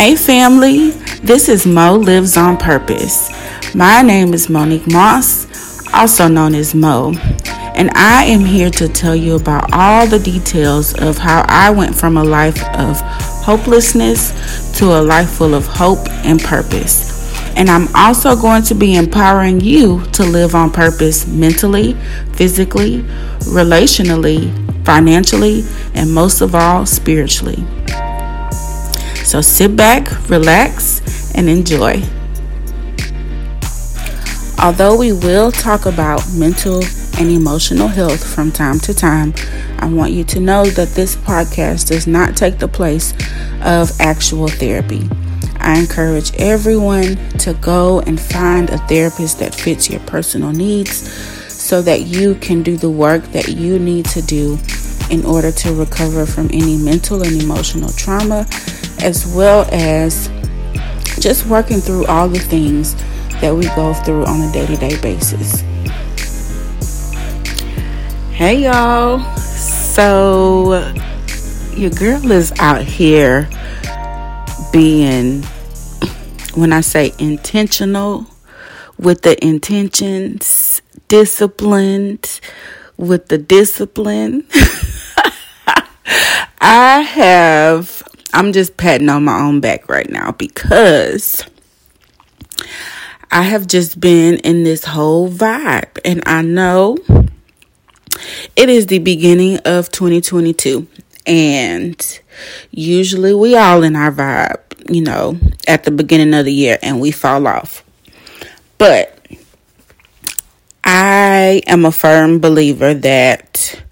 Hey, family, this is Mo Lives on Purpose. My name is Monique Moss, also known as Mo, and I am here to tell you about all the details of how I went from a life of hopelessness to a life full of hope and purpose. And I'm also going to be empowering you to live on purpose mentally, physically, relationally, financially, and most of all, spiritually. So sit back, relax, and enjoy. Although we will talk about mental and emotional health from time to time, I want you to know that this podcast does not take the place of actual therapy. I encourage everyone to go and find a therapist that fits your personal needs so that you can do the work that you need to do in order to recover from any mental and emotional trauma as well as just working through all the things that we go through on a day to day basis. Hey, y'all. So, your girl is out here being, when I say intentional, with the intentions, disciplined with the discipline. I have I'm just patting on my own back right now because I have just been in this whole vibe. And I know it is the beginning of 2022. And usually we all in our vibe, you know, at the beginning of the year and we fall off. But I am a firm believer that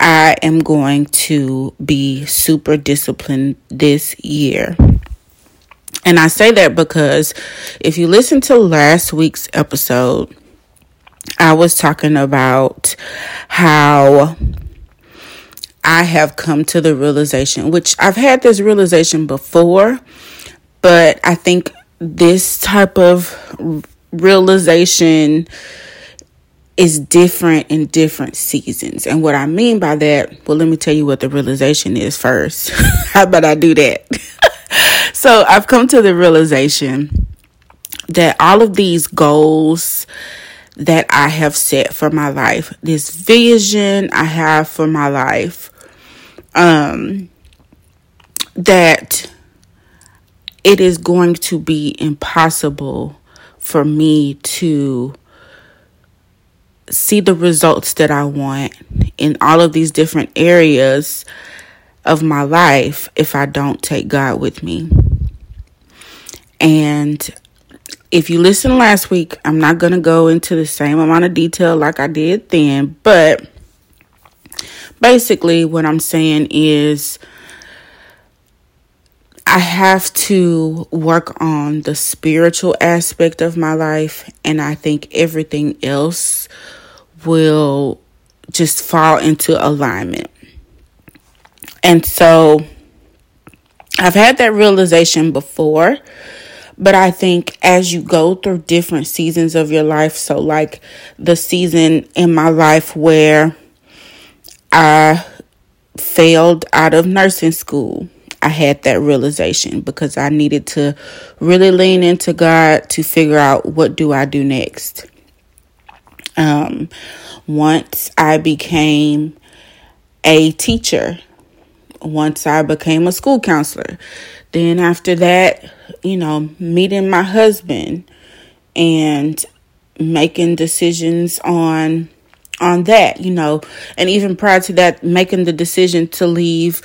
I am going to be super disciplined this year. And I say that because if you listen to last week's episode, I was talking about how I have come to the realization, which I've had this realization before, but I think this type of realization is different in different seasons. And what I mean by that, well, let me tell you what the realization is first. How about I do that? so I've come to the realization that all of these goals that I have set for my life, this vision I have for my life, um, that it is going to be impossible for me to see the results that I want in all of these different areas of my life if I don't take God with me. And if you listen last week, I'm not going to go into the same amount of detail like I did then, but basically, what I'm saying is I have to work on the spiritual aspect of my life, and I think everything else will just fall into alignment. And so I've had that realization before, but I think as you go through different seasons of your life, so like the season in my life where I failed out of nursing school, I had that realization because I needed to really lean into God to figure out what do I do next. Um, once I became a teacher, once I became a school counselor, then after that, you know, meeting my husband and making decisions on on that, you know, and even prior to that, making the decision to leave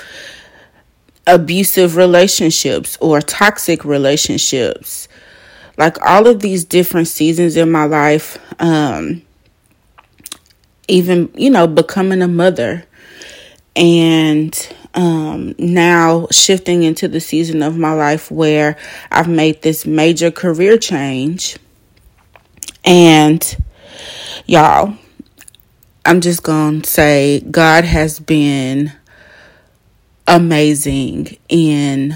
abusive relationships or toxic relationships. Like all of these different seasons in my life, um, even, you know, becoming a mother and um, now shifting into the season of my life where I've made this major career change. And y'all, I'm just going to say God has been amazing in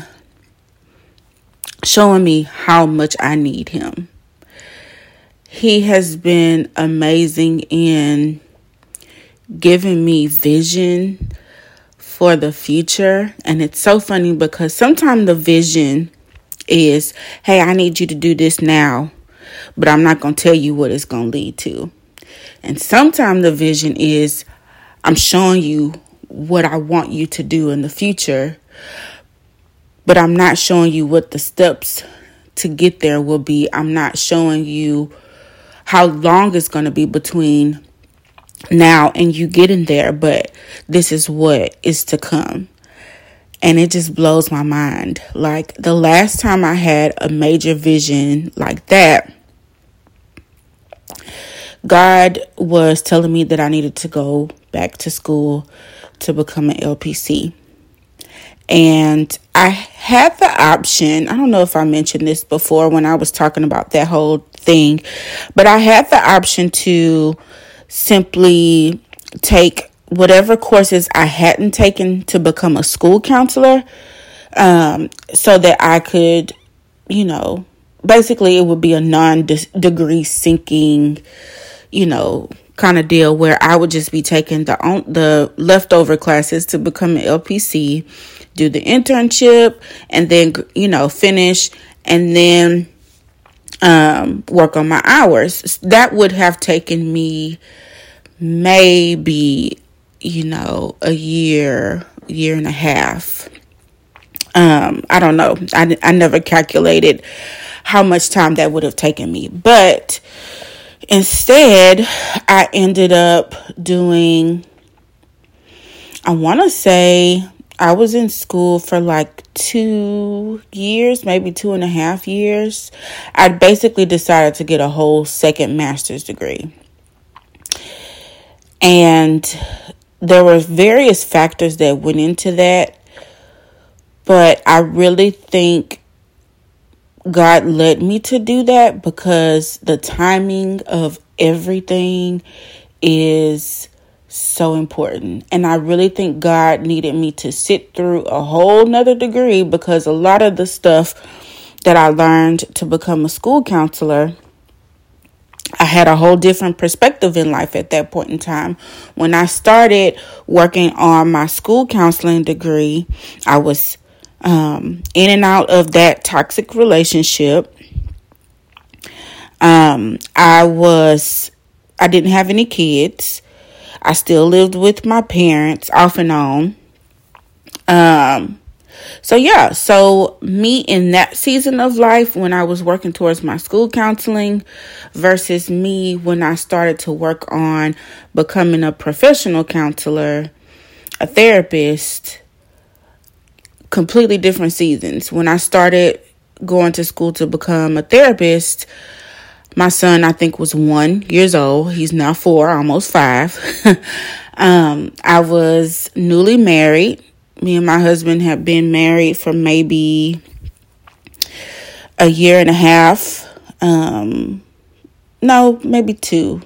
showing me how much I need Him. He has been amazing in giving me vision for the future. And it's so funny because sometimes the vision is, hey, I need you to do this now, but I'm not going to tell you what it's going to lead to. And sometimes the vision is, I'm showing you what I want you to do in the future, but I'm not showing you what the steps to get there will be. I'm not showing you how long it's going to be between now and you get in there, but this is what is to come. And it just blows my mind. Like the last time I had a major vision like that, God was telling me that I needed to go back to school to become an LPC. And I had the option, I don't know if I mentioned this before when I was talking about that whole thing, but I had the option to simply take whatever courses I hadn't taken to become a school counselor um, so that I could, you know, basically it would be a non degree sinking, you know, kind of deal where I would just be taking the the leftover classes to become an LPC, do the internship, and then you know finish, and then um, work on my hours. That would have taken me maybe, you know, a year, year and a half. Um, I don't know. I, I never calculated how much time that would have taken me. But instead, I ended up doing, I want to say, I was in school for like two years, maybe two and a half years. I basically decided to get a whole second master's degree. And there were various factors that went into that. But I really think God led me to do that because the timing of everything is so important. And I really think God needed me to sit through a whole nother degree because a lot of the stuff that I learned to become a school counselor, I had a whole different perspective in life at that point in time. When I started working on my school counseling degree, I was um, in and out of that toxic relationship. Um, I was, I didn't have any kids. I still lived with my parents off and on. Um, so yeah, so me in that season of life when I was working towards my school counseling versus me when I started to work on becoming a professional counselor, a therapist, completely different seasons. When I started going to school to become a therapist, my son, I think, was one years old. He's now four, almost five. um, I was newly married. Me and my husband have been married for maybe a year and a half. Um, no, maybe two.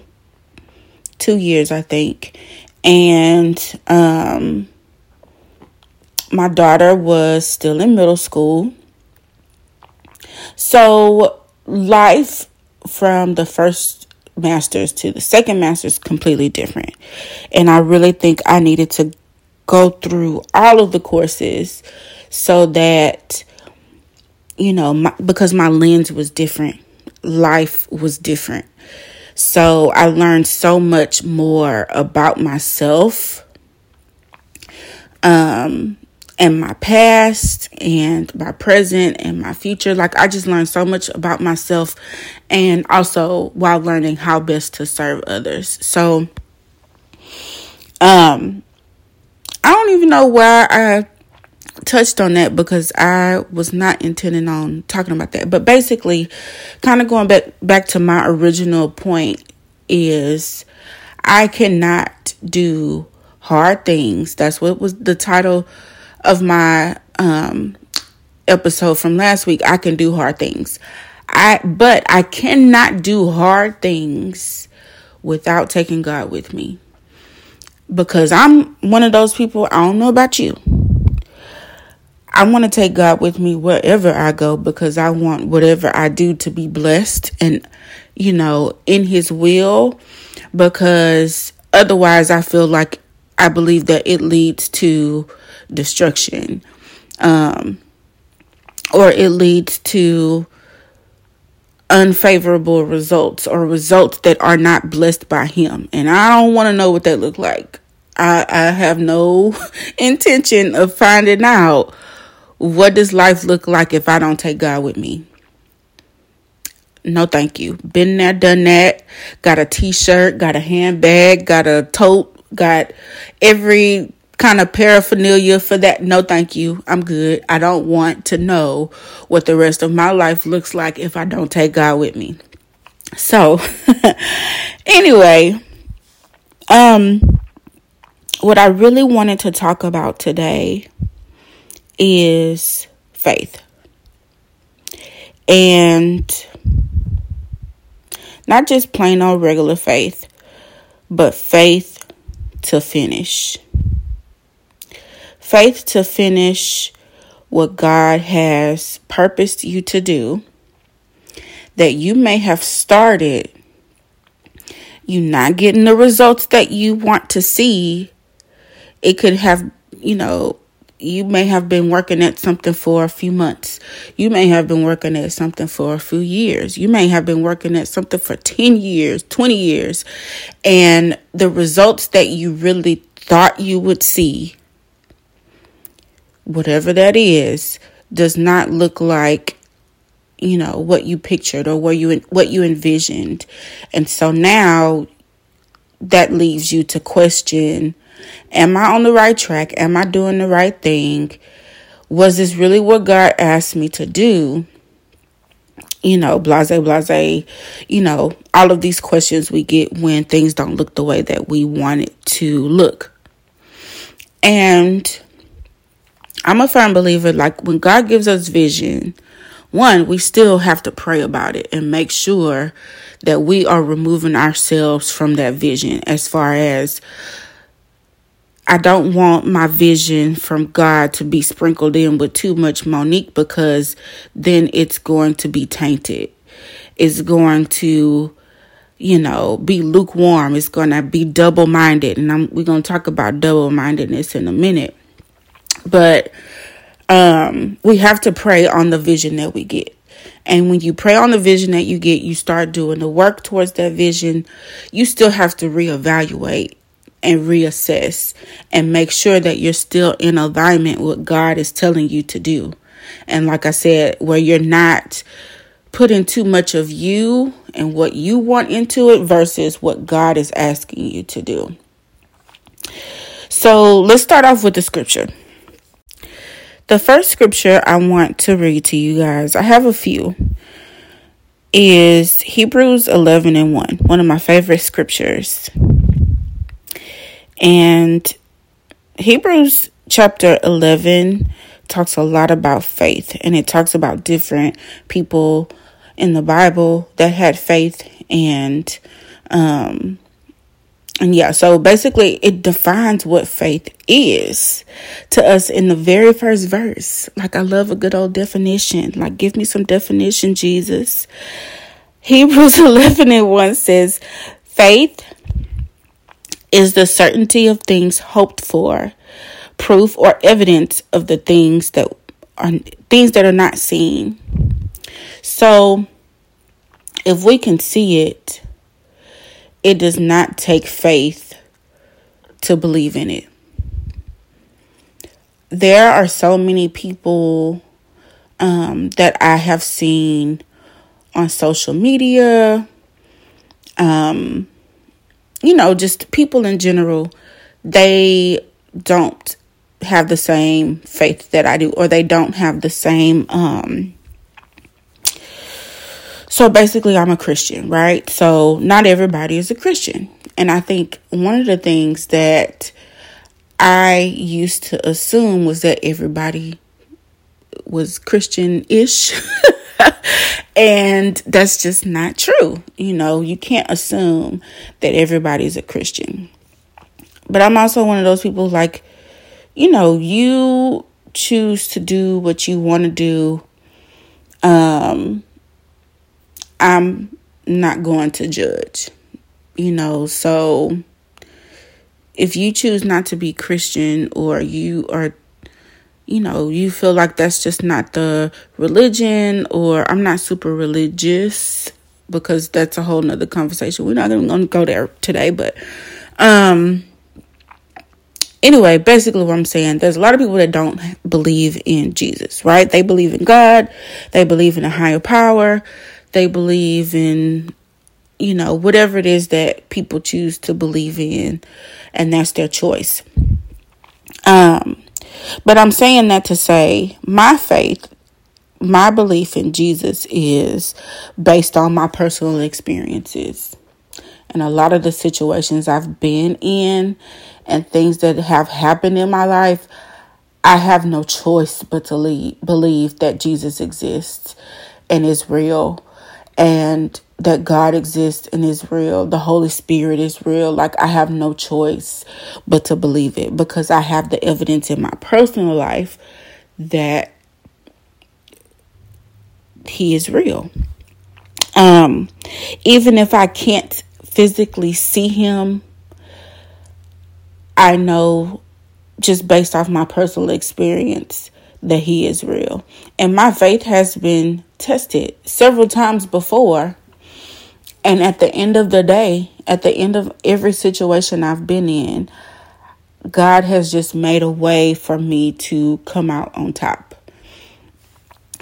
Two years, I think. And um, my daughter was still in middle school. So life from the first master's to the second master's completely different. And I really think I needed to go through all of the courses so that you know, my, because my lens was different, life was different. So I learned so much more about myself. Um and my past and my present and my future. Like I just learned so much about myself and also while learning how best to serve others. So um I don't even know why I touched on that because I was not intending on talking about that. But basically, kind of going back back to my original point is I cannot do hard things. That's what was the title of my um, episode from last week, I can do hard things. I but I cannot do hard things without taking God with me. Because I'm one of those people, I don't know about you. I want to take God with me wherever I go because I want whatever I do to be blessed and you know in his will because otherwise I feel like I believe that it leads to destruction. Um, or it leads to unfavorable results or results that are not blessed by him. And I don't want to know what that look like. I, I have no intention of finding out what does life look like if I don't take God with me. No, thank you. Been there, done that. Got a t-shirt, got a handbag, got a tote, got every kind of paraphernalia for that. No, thank you. I'm good. I don't want to know what the rest of my life looks like if I don't take God with me. So, anyway, um, what I really wanted to talk about today is faith. And not just plain old regular faith, but faith to finish. Faith to finish what God has purposed you to do that you may have started. You're not getting the results that you want to see. It could have you know you may have been working at something for a few months. You may have been working at something for a few years. You may have been working at something for 10 years, 20 years. And the results that you really thought you would see whatever that is, does not look like you know what you pictured or what you what you envisioned and so now that leaves you to question am i on the right track? Am i doing the right thing? Was this really what god asked me to do? You know blase blase you know all of these questions we get when things don't look the way that we want it to look. And I'm a firm believer like when God gives us vision, one, we still have to pray about it and make sure that we are removing ourselves from that vision as far as I don't want my vision from God to be sprinkled in with too much Monique because then it's going to be tainted. It's going to, you know, be lukewarm. It's going to be double minded. And I'm, we're going to talk about double mindedness in a minute. But um, we have to pray on the vision that we get. And when you pray on the vision that you get, you start doing the work towards that vision. You still have to reevaluate and reassess and make sure that you're still in alignment with what God is telling you to do. And like I said, where you're not putting too much of you and what you want into it versus what God is asking you to do. So let's start off with the scripture. The first scripture I want to read to you guys, I have a few, is Hebrews 11 and 1, one of my favorite scriptures. And Hebrews chapter 11 talks a lot about faith, and it talks about different people in the Bible that had faith and um and yeah, so basically it defines what faith is to us in the very first verse. Like I love a good old definition. Like give me some definition, Jesus. Hebrews 11 and 1 says, faith is the certainty of things hoped for, proof or evidence of the things that are things that are not seen. So if we can see it, it does not take faith to believe in it. There are so many people um, that I have seen on social media, um, you know, just people in general, they don't have the same faith that I do, or they don't have the same um, so basically, I'm a Christian, right? So not everybody is a Christian. And I think one of the things that I used to assume was that everybody was Christian ish. and that's just not true. You know, you can't assume that everybody's a Christian. But I'm also one of those people like, you know, you choose to do what you want to do. Um, I'm not going to judge, you know, so if you choose not to be Christian or you are you know, you feel like that's just not the religion or I'm not super religious because that's a whole nother conversation. We're not even gonna go there today, but um anyway, basically what I'm saying, there's a lot of people that don't believe in Jesus, right? They believe in God, they believe in a higher power, they believe in you know, whatever it is that people choose to believe in, and that's their choice. Um, but I'm saying that to say my faith, my belief in Jesus is based on my personal experiences. And a lot of the situations I've been in and things that have happened in my life, I have no choice but to leave, believe that Jesus exists and is real and that God exists and is real. The Holy Spirit is real. Like I have no choice but to believe it because I have the evidence in my personal life that he is real. Um even if I can't physically see him, I know just based off my personal experience that he is real. And my faith has been tested several times before. And at the end of the day, at the end of every situation I've been in, God has just made a way for me to come out on top.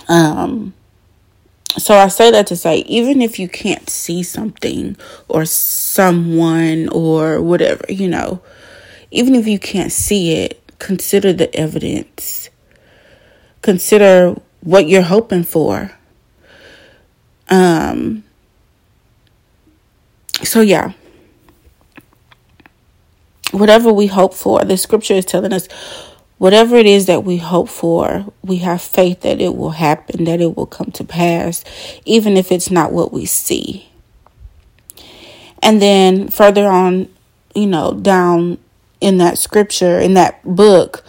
Um so I say that to say even if you can't see something or someone or whatever, you know, even if you can't see it, consider the evidence consider what you're hoping for. Um, so, yeah. Whatever we hope for, the scripture is telling us whatever it is that we hope for, we have faith that it will happen, that it will come to pass, even if it's not what we see. And then further on, you know, down in that scripture, in that book,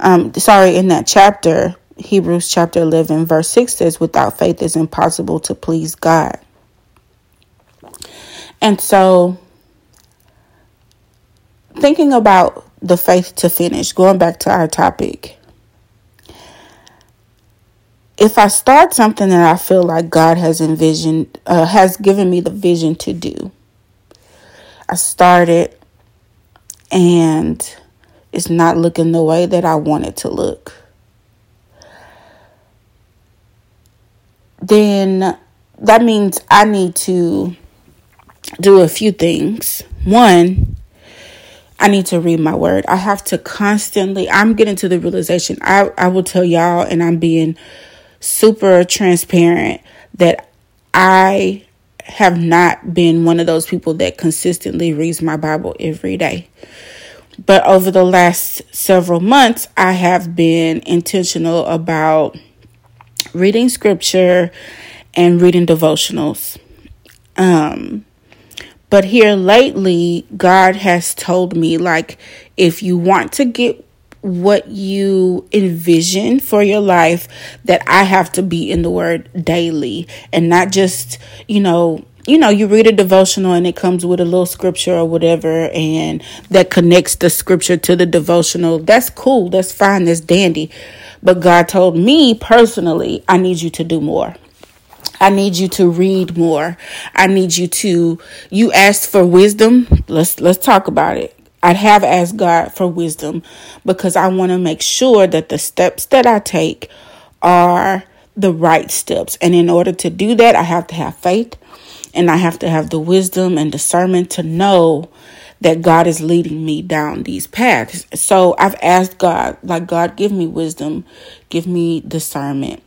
um, sorry, in that chapter, Hebrews chapter 11, verse 6 says, Without faith, it's impossible to please God. And so, thinking about the faith to finish, going back to our topic, if I start something that I feel like God has envisioned, uh, has given me the vision to do, I start it and it's not looking the way that I want it to look then that means I need to do a few things. One, I need to read my word. I have to constantly, I'm getting to the realization. I, I will tell y'all, and I'm being super transparent, that I have not been one of those people that consistently reads my Bible every day. But over the last several months, I have been intentional about reading scripture and reading devotionals. Um, but here lately, God has told me, like, if you want to get what you envision for your life, that I have to be in the Word daily and not just, you know, you know, you read a devotional and it comes with a little scripture or whatever, and that connects the scripture to the devotional. That's cool. That's fine. That's dandy. But God told me personally, I need you to do more. I need you to read more. I need you to you asked for wisdom. Let's let's talk about it. I'd have asked God for wisdom because I want to make sure that the steps that I take are the right steps. And in order to do that, I have to have faith and I have to have the wisdom and discernment to know that God is leading me down these paths. So I've asked God, like, God, give me wisdom, give me discernment.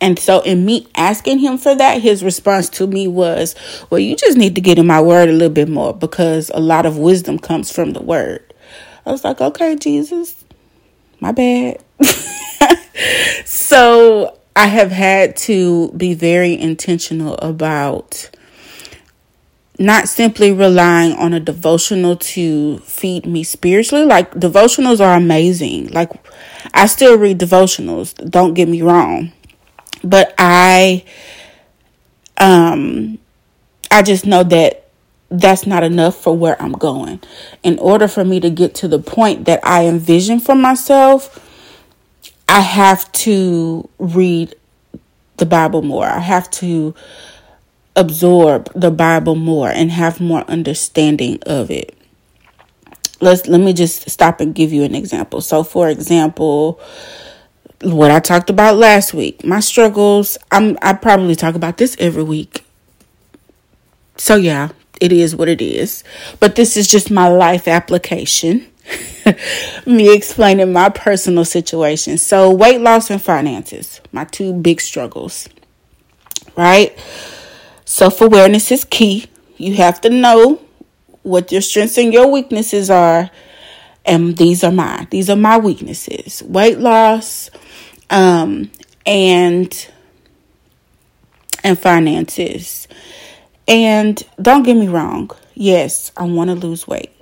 And so, in me asking him for that, his response to me was, Well, you just need to get in my word a little bit more because a lot of wisdom comes from the word. I was like, Okay, Jesus, my bad. so, I have had to be very intentional about not simply relying on a devotional to feed me spiritually. Like devotionals are amazing. Like I still read devotionals, don't get me wrong. But I um I just know that that's not enough for where I'm going. In order for me to get to the point that I envision for myself, I have to read the Bible more. I have to absorb the Bible more and have more understanding of it. Let's let me just stop and give you an example. So for example, what I talked about last week, my struggles, I'm I probably talk about this every week. So yeah, it is what it is. But this is just my life application. me explaining my personal situation. So, weight loss and finances, my two big struggles. Right? Self awareness is key. You have to know what your strengths and your weaknesses are. And these are mine. These are my weaknesses. Weight loss um, and and finances. And don't get me wrong. Yes, I want to lose weight.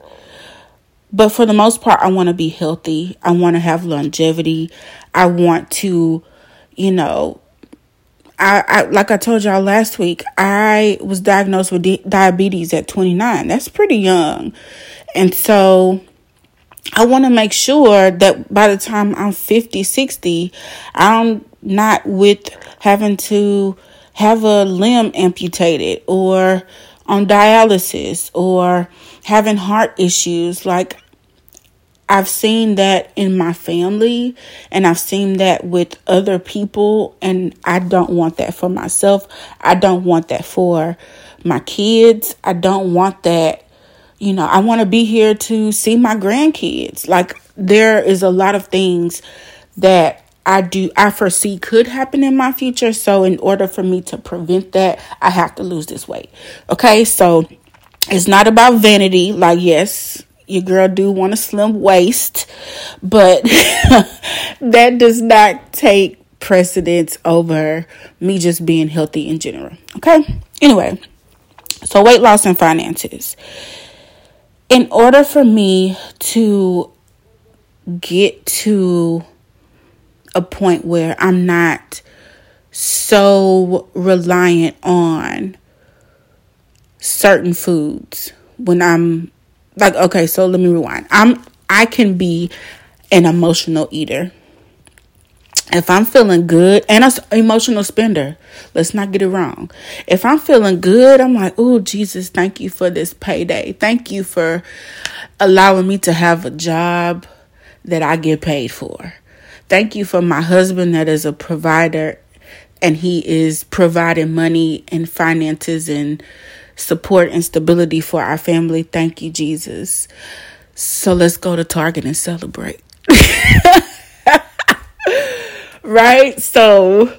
But for the most part, I want to be healthy. I want to have longevity. I want to, you know, I, I like I told y'all last week, I was diagnosed with di- diabetes at 29. That's pretty young. And so I want to make sure that by the time I'm 50, 60, I'm not with having to have a limb amputated or on dialysis or having heart issues. Like I've seen that in my family and I've seen that with other people, and I don't want that for myself. I don't want that for my kids. I don't want that, you know, I want to be here to see my grandkids. Like, there is a lot of things that I do, I foresee could happen in my future. So, in order for me to prevent that, I have to lose this weight. Okay, so it's not about vanity. Like, yes, your girl do want a slim waist, but that does not take precedence over me just being healthy in general. Okay? Anyway, so weight loss and finances. In order for me to get to a point where I'm not so reliant on certain foods when I'm like okay so let me rewind. I'm i can be an emotional eater. If i'm feeling good and an emotional spender let's not get it wrong. If i'm feeling good i'm like oh jesus thank you for this payday. Thank you for allowing me to have a job that i get paid for. Thank you for my husband that is a provider and he is providing money and finances and support and stability for our family. Thank you, Jesus. So let's go to Target and celebrate. right? So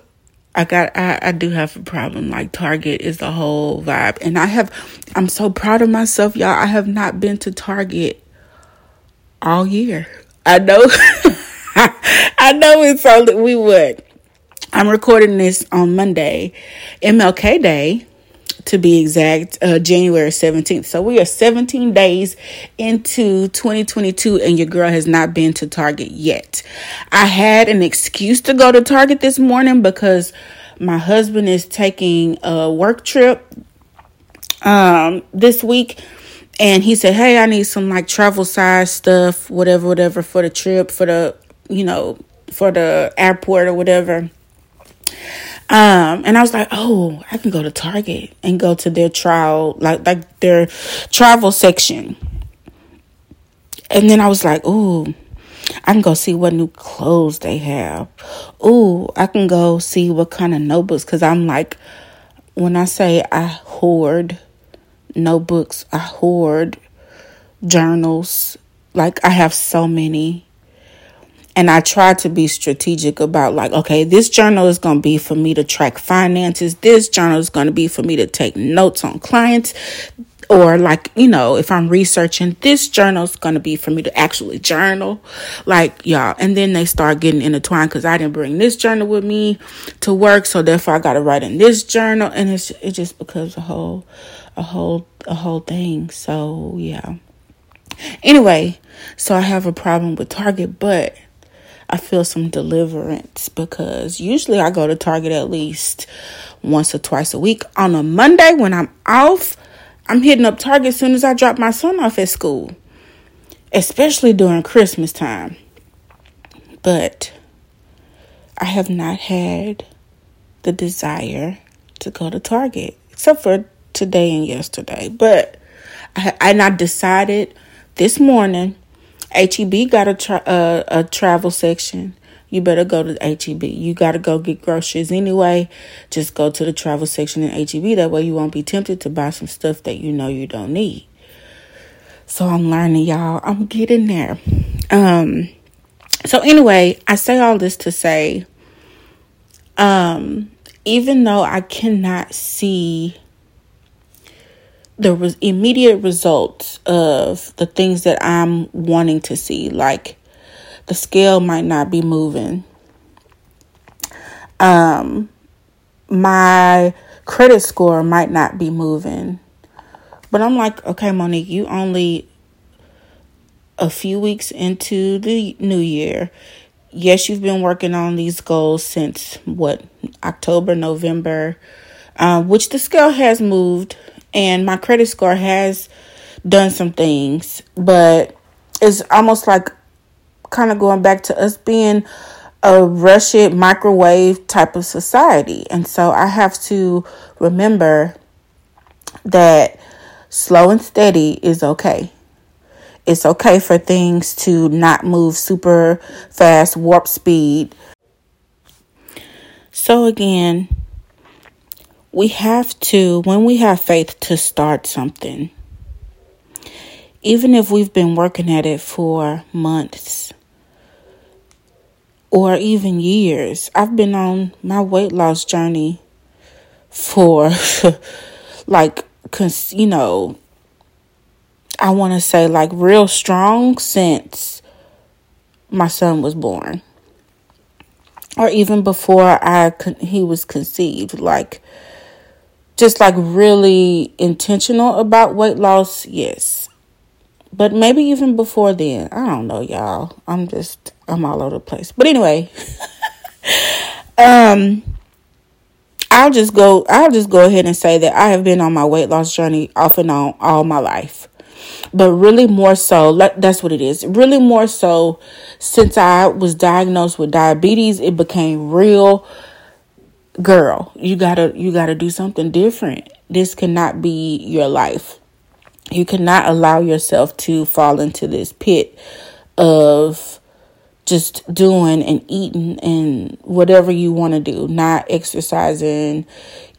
I got I, I do have a problem. Like Target is the whole vibe. And I have I'm so proud of myself, y'all. I have not been to Target all year. I know I know it's only we would. I'm recording this on Monday, MLK Day to be exact, uh, January 17th. So we are 17 days into 2022 and your girl has not been to Target yet. I had an excuse to go to Target this morning because my husband is taking a work trip um, this week and he said, Hey, I need some like travel size stuff, whatever, whatever for the trip, for the, you know, for the airport or whatever. Um, and I was like, oh, I can go to Target and go to their trial, like like their travel section. And then I was like, oh, I can go see what new clothes they have. Oh, I can go see what kind of notebooks. Cause I'm like, when I say I hoard notebooks, I hoard journals. Like I have so many and I try to be strategic about like, okay, this journal is going to be for me to track finances. This journal is going to be for me to take notes on clients. Or like, you know, if I'm researching, this journal is going to be for me to actually journal. Like, y'all. And then they start getting intertwined because I didn't bring this journal with me to work. So therefore I got to write in this journal. And it's, it just becomes a whole, a whole, a whole thing. So yeah. Anyway, so I have a problem with Target, but I feel some deliverance because usually I go to Target at least once or twice a week. On a Monday when I'm off, I'm hitting up Target as soon as I drop my son off at school, especially during Christmas time. But I have not had the desire to go to Target, except for today and yesterday. But I, and I decided this morning, HEB got a tra- a travel section. You better go to HEB. You got to go get groceries anyway. Just go to the travel section in HEB. That way you won't be tempted to buy some stuff that you know you don't need. So I'm learning, y'all. I'm getting there. Um. So anyway, I say all this to say, um, even though I cannot see the re- immediate results of the things that I'm wanting to see, like the scale might not be moving. Um, my credit score might not be moving. But I'm like, okay, Monique, you only a few weeks into the new year. Yes, you've been working on these goals since what October, November, uh, which the scale has moved and my credit score has done some things, but it's almost like kind of going back to us being a rush it microwave type of society. And so I have to remember that slow and steady is okay. It's okay for things to not move super fast, warp speed. So, again, we have to, when we have faith to start something, even if we've been working at it for months or even years, I've been on my weight loss journey for like, cause, you know, I want to say like real strong since my son was born. Or even before I he was conceived like just like really intentional about weight loss, yes. But maybe even before then. I don't know, y'all. I'm just I'm all over the place. But anyway, um I'll just go I'll just go ahead and say that I have been on my weight loss journey off and on all my life. But really more so, that's what it is. Really more so since I was diagnosed with diabetes, it became real girl, you gotta you gotta do something different. This cannot be your life. You cannot allow yourself to fall into this pit of just doing and eating and whatever you want to do, not exercising,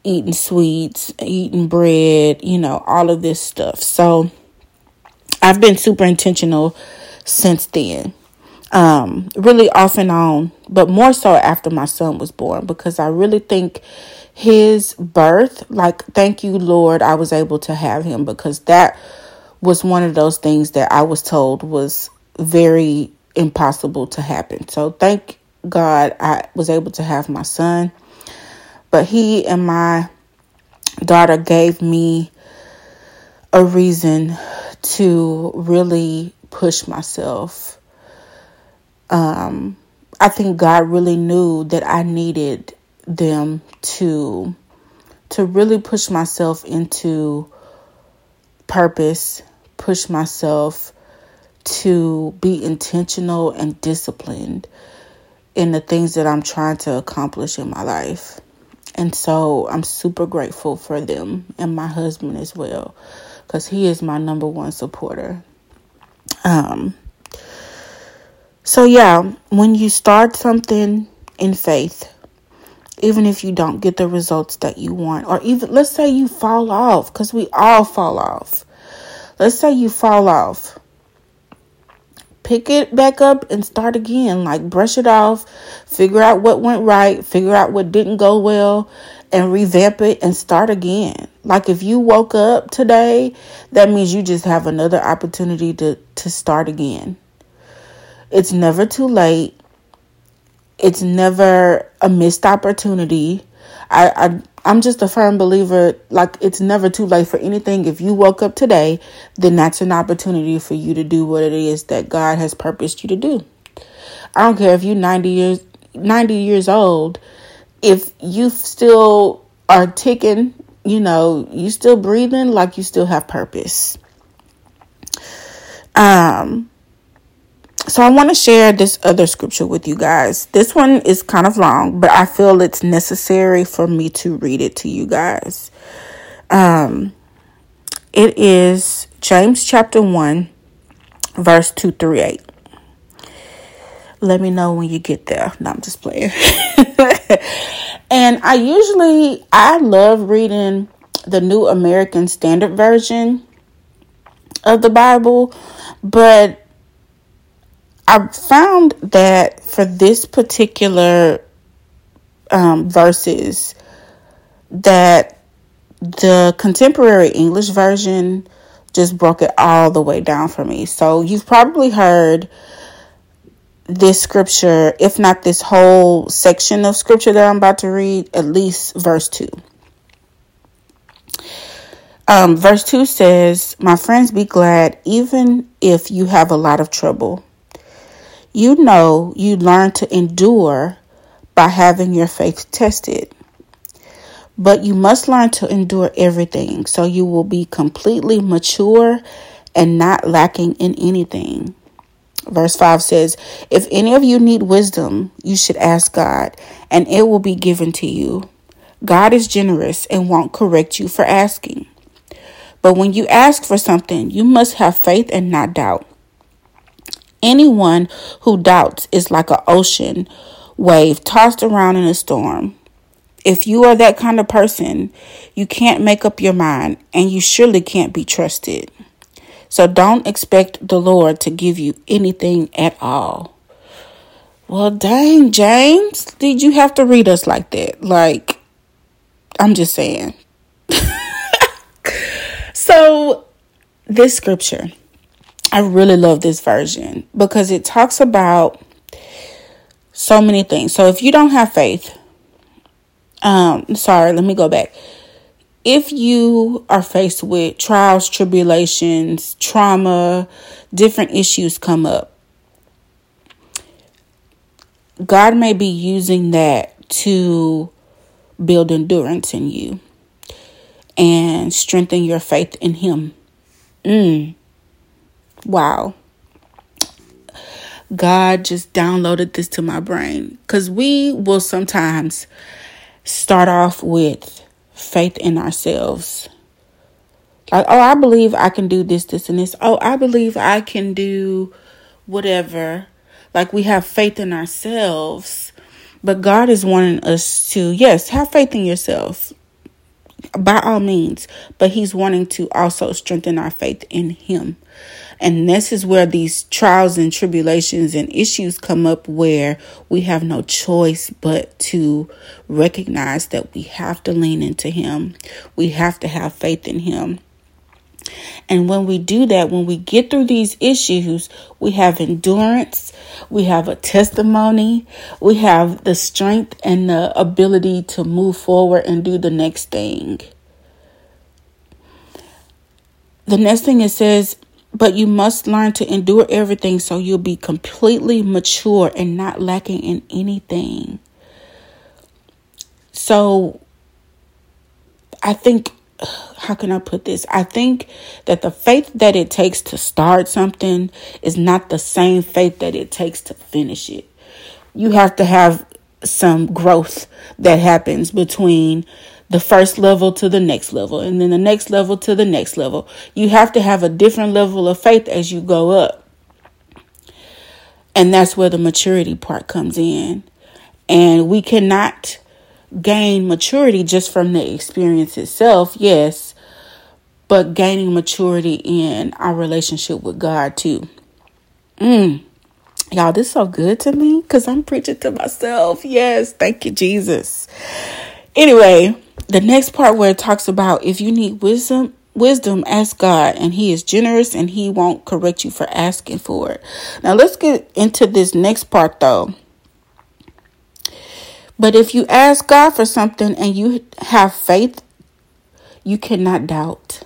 eating sweets, eating bread, you know, all of this stuff. So I've been super intentional since then um, really off and on, but more so after my son was born because I really think his birth, like, thank you, Lord, I was able to have him because that was one of those things that I was told was very impossible to happen. So, thank God I was able to have my son. But he and my daughter gave me a reason to really push myself um, I think God really knew that I needed them to to really push myself into purpose, push myself to be intentional and disciplined in the things that I'm trying to accomplish in my life. And so I'm super grateful for them and my husband as well cuz he is my number one supporter. Um so, yeah, when you start something in faith, even if you don't get the results that you want, or even let's say you fall off, because we all fall off. Let's say you fall off. Pick it back up and start again. Like, brush it off, figure out what went right, figure out what didn't go well, and revamp it and start again. Like, if you woke up today, that means you just have another opportunity to, to start again. It's never too late. It's never a missed opportunity. I, I I'm just a firm believer like it's never too late for anything. If you woke up today, then that's an opportunity for you to do what it is that God has purposed you to do. I don't care if you're 90 years 90 years old, if you still are ticking, you know, you still breathing like you still have purpose. Um so I want to share this other scripture with you guys. This one is kind of long, but I feel it's necessary for me to read it to you guys. Um it is James chapter 1 verse 2 through 8. Let me know when you get there. No, I'm just playing. and I usually I love reading the New American Standard Version of the Bible, but I found that for this particular um, verses that the contemporary English version just broke it all the way down for me. So you've probably heard this scripture, if not this whole section of scripture that I'm about to read, at least verse 2. Um, verse 2 says, My friends, be glad even if you have a lot of trouble. You know you learn to endure by having your faith tested. But you must learn to endure everything so you will be completely mature and not lacking in anything. Verse 5 says, If any of you need wisdom, you should ask God, and it will be given to you. God is generous and won't correct you for asking. But when you ask for something, you must have faith and not doubt. Anyone who doubts is like an ocean wave tossed around in a storm. If you are that kind of person, you can't make up your mind and you surely can't be trusted. So don't expect the Lord to give you anything at all. Well, dang, James, did you have to read us like that? Like, I'm just saying. so, this scripture, I really love this version because it talks about so many things. So, if you don't have faith, um, sorry, let me go back if you are faced with trials, tribulations, trauma, different issues come up, God may be using that to build endurance in you and strengthen your faith in Him. Mm. Wow. God just downloaded this to my brain because we will sometimes start off with faith in ourselves. Like, oh, I believe I can do this, this, and this. Oh, I believe I can do whatever. Like, we have faith in ourselves. But God is wanting us to, yes, have faith in yourself by all means. But He's wanting to also strengthen our faith in Him. And this is where these trials and tribulations and issues come up where we have no choice but to recognize that we have to lean into Him. We have to have faith in Him. And when we do that, when we get through these issues, we have endurance, we have a testimony, we have the strength and the ability to move forward and do the next thing. The next thing it says, but you must learn to endure everything so you'll be completely mature and not lacking in anything. So I think, how can I put this? I think that the faith that it takes to start something is not the same faith that it takes to finish it. You have to have some growth that happens between the first level to the next level and then the next level to the next level. You have to have a different level of faith as you go up. And that's where the maturity part comes in. And we cannot gain maturity just from the experience itself, yes, but gaining maturity in our relationship with God too. Mm. Y'all, this is so good to me because I'm preaching to myself. Yes, thank you, Jesus. Anyway, the next part where it talks about if you need wisdom, wisdom, ask God, and He is generous and He won't correct you for asking for it. Now, let's get into this next part though. But if you ask God for something and you have faith, you cannot doubt.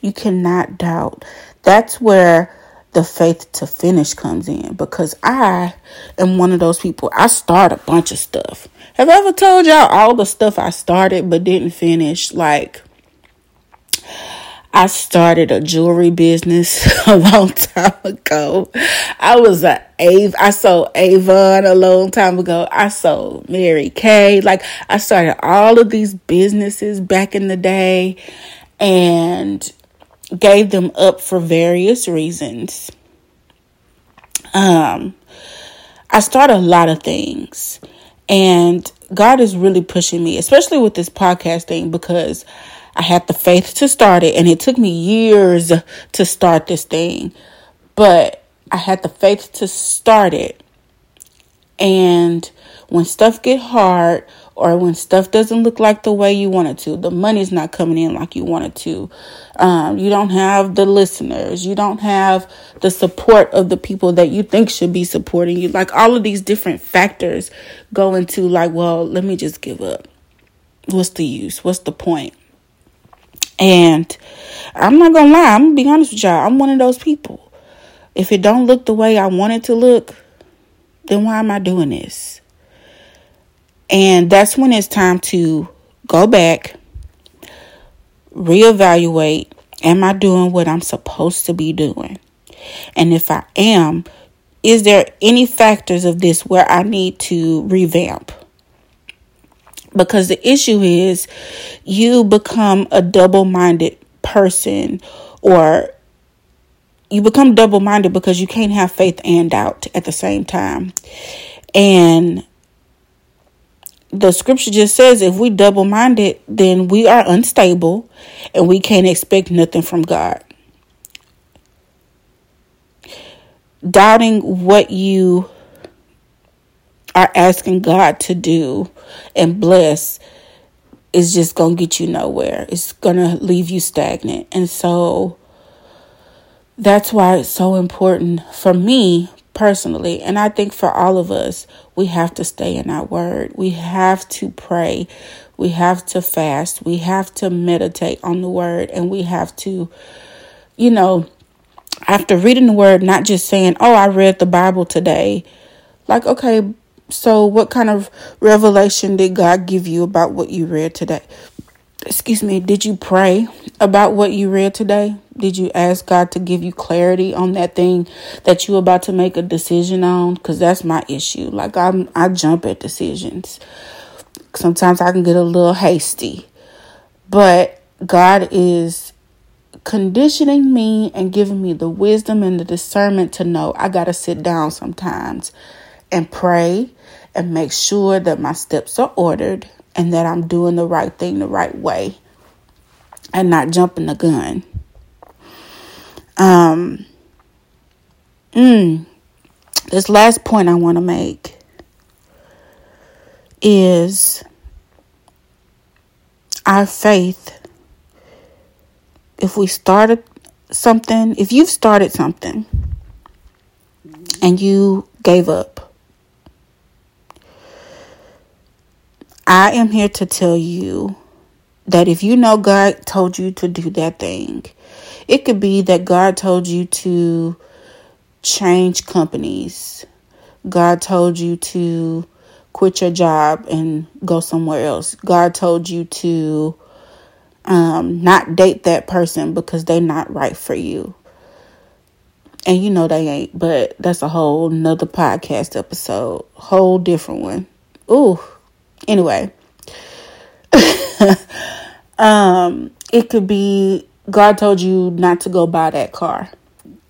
You cannot doubt. That's where the faith to finish comes in because I am one of those people. I start a bunch of stuff. Have I ever told y'all all the stuff I started but didn't finish? Like, I started a jewelry business a long time ago. I was a Av- I sold Avon a long time ago. I sold Mary Kay. Like I started all of these businesses back in the day and gave them up for various reasons. Um, I started a lot of things, and God is really pushing me, especially with this podcast thing, because I had the faith to start it, and it took me years to start this thing, but I had the faith to start it. And when stuff get hard, or when stuff doesn't look like the way you want it to, the money's not coming in like you want it to, um, you don't have the listeners, you don't have the support of the people that you think should be supporting you. Like all of these different factors go into like, well, let me just give up. What's the use? What's the point? And I'm not gonna lie, I'm gonna be honest with y'all. I'm one of those people. If it don't look the way I want it to look, then why am I doing this? And that's when it's time to go back, reevaluate Am I doing what I'm supposed to be doing? And if I am, is there any factors of this where I need to revamp? Because the issue is you become a double minded person or you become double minded because you can't have faith and doubt at the same time. And the scripture just says if we double minded, then we are unstable and we can't expect nothing from God. Doubting what you are asking God to do and bless is just going to get you nowhere. It's going to leave you stagnant. And so that's why it's so important for me personally, and I think for all of us, we have to stay in our word. We have to pray. We have to fast. We have to meditate on the word. And we have to, you know, after reading the word, not just saying, oh, I read the Bible today. Like, okay, so what kind of revelation did God give you about what you read today? Excuse me, did you pray about what you read today? Did you ask God to give you clarity on that thing that you're about to make a decision on? Because that's my issue. Like I'm, I jump at decisions. Sometimes I can get a little hasty, but God is conditioning me and giving me the wisdom and the discernment to know I got to sit down sometimes and pray and make sure that my steps are ordered and that I'm doing the right thing the right way and not jumping the gun. Um, mm, this last point I want to make is our faith. If we started something, if you've started something and you gave up, I am here to tell you that if you know God told you to do that thing, it could be that God told you to change companies. God told you to quit your job and go somewhere else. God told you to um, not date that person because they're not right for you. And you know they ain't, but that's a whole nother podcast episode, whole different one. Ooh, Anyway, um, it could be God told you not to go buy that car.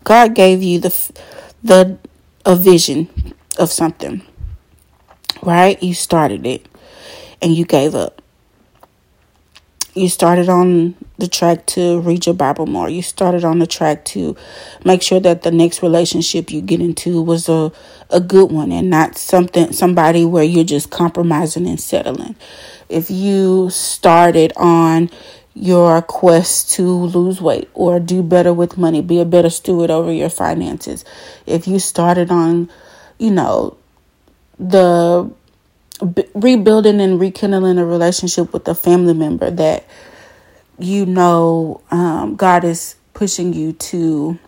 God gave you the the a vision of something. Right? You started it and you gave up. You started on the track to read your Bible more. You started on the track to make sure that the next relationship you get into was a, a good one and not something somebody where you're just compromising and settling. If you started on your quest to lose weight or do better with money, be a better steward over your finances. If you started on, you know, the rebuilding and rekindling a relationship with a family member that you know um, God is pushing you to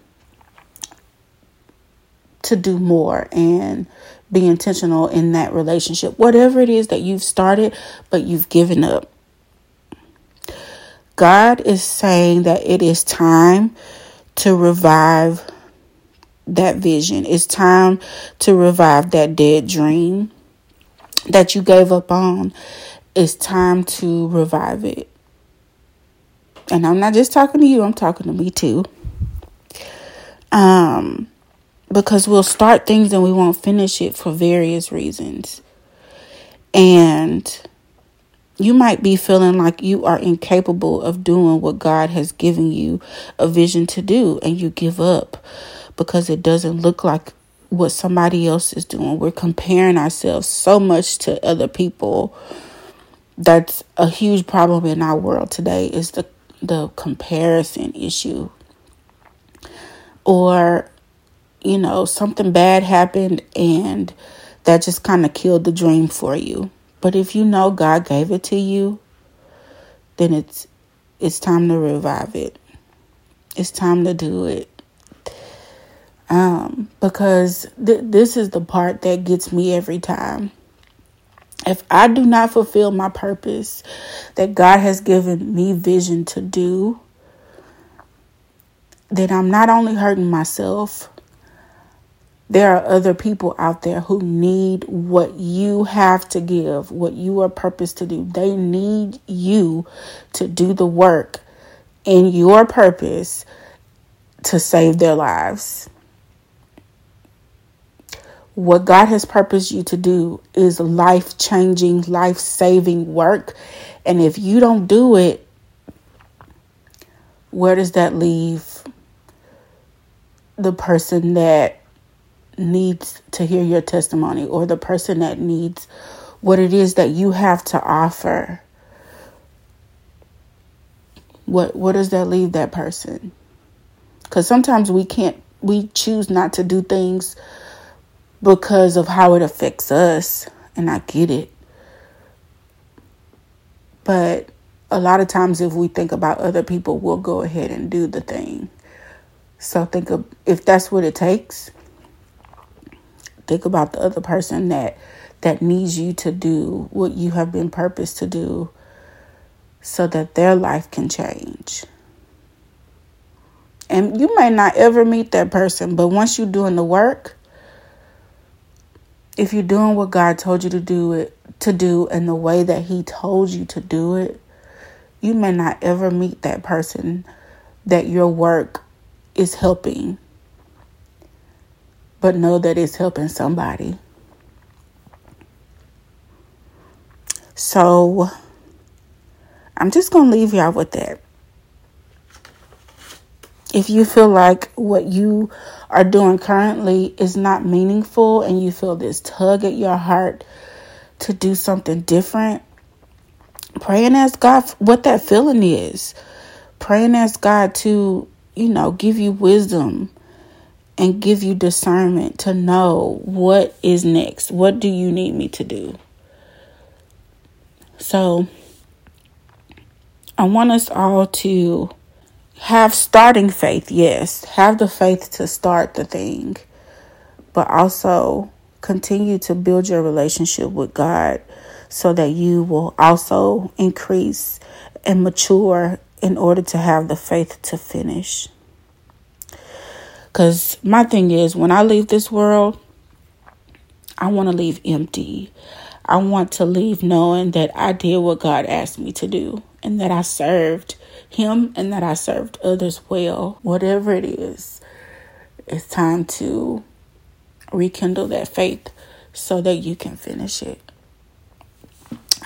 to do more and be intentional in that relationship. Whatever it is that you've started, but you've given up. God is saying that it is time to revive that vision. It's time to revive that dead dream that you gave up on. It's time to revive it. And I'm not just talking to you, I'm talking to me too. Um because we'll start things and we won't finish it for various reasons. And you might be feeling like you are incapable of doing what God has given you a vision to do, and you give up because it doesn't look like what somebody else is doing. We're comparing ourselves so much to other people. That's a huge problem in our world today is the the comparison issue. Or you know, something bad happened and that just kind of killed the dream for you. But if you know God gave it to you, then it's it's time to revive it. It's time to do it. Um, because th- this is the part that gets me every time. If I do not fulfill my purpose that God has given me vision to do, then I'm not only hurting myself, there are other people out there who need what you have to give, what you are purposed to do. They need you to do the work in your purpose to save their lives. What God has purposed you to do is life changing, life saving work. And if you don't do it, where does that leave the person that needs to hear your testimony or the person that needs what it is that you have to offer what what does that leave that person cuz sometimes we can't we choose not to do things because of how it affects us and I get it but a lot of times if we think about other people we'll go ahead and do the thing so think of if that's what it takes Think about the other person that that needs you to do what you have been purposed to do so that their life can change. And you may not ever meet that person, but once you're doing the work, if you're doing what God told you to do it to do in the way that he told you to do it, you may not ever meet that person that your work is helping but know that it's helping somebody. So I'm just going to leave y'all with that. If you feel like what you are doing currently is not meaningful and you feel this tug at your heart to do something different, pray and ask God what that feeling is. Pray and ask God to, you know, give you wisdom and give you discernment to know what is next. What do you need me to do? So, I want us all to have starting faith, yes, have the faith to start the thing, but also continue to build your relationship with God so that you will also increase and mature in order to have the faith to finish. Because my thing is, when I leave this world, I want to leave empty. I want to leave knowing that I did what God asked me to do and that I served Him and that I served others well. Whatever it is, it's time to rekindle that faith so that you can finish it.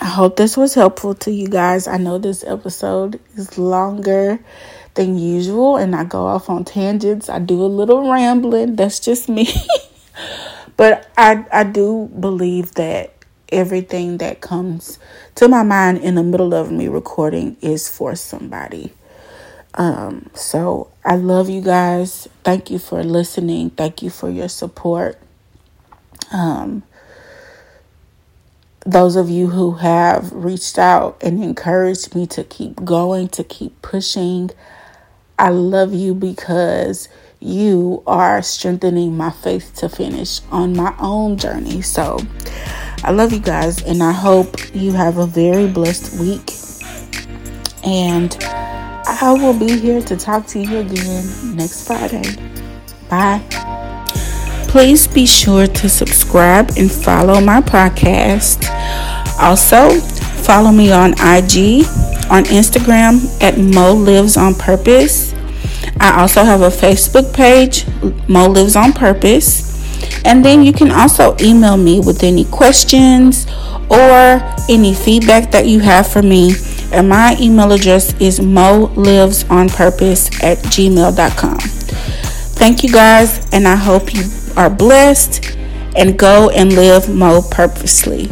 I hope this was helpful to you guys. I know this episode is longer than usual and I go off on tangents. I do a little rambling. That's just me. but I I do believe that everything that comes to my mind in the middle of me recording is for somebody. Um, so I love you guys. Thank you for listening. Thank you for your support. Um, those of you who have reached out and encouraged me to keep going, to keep pushing. I love you because you are strengthening my faith to finish on my own journey. So I love you guys, and I hope you have a very blessed week. And I will be here to talk to you again next Friday. Bye. Please be sure to subscribe and follow my podcast. Also, follow me on IG, on Instagram at Mo Lives on Purpose. I also have a Facebook page, Mo Lives on Purpose. And then you can also email me with any questions or any feedback that you have for me. And my email address is mo lives on purpose at gmail.com. Thank you guys, and I hope you are blessed and go and live Mo purposely.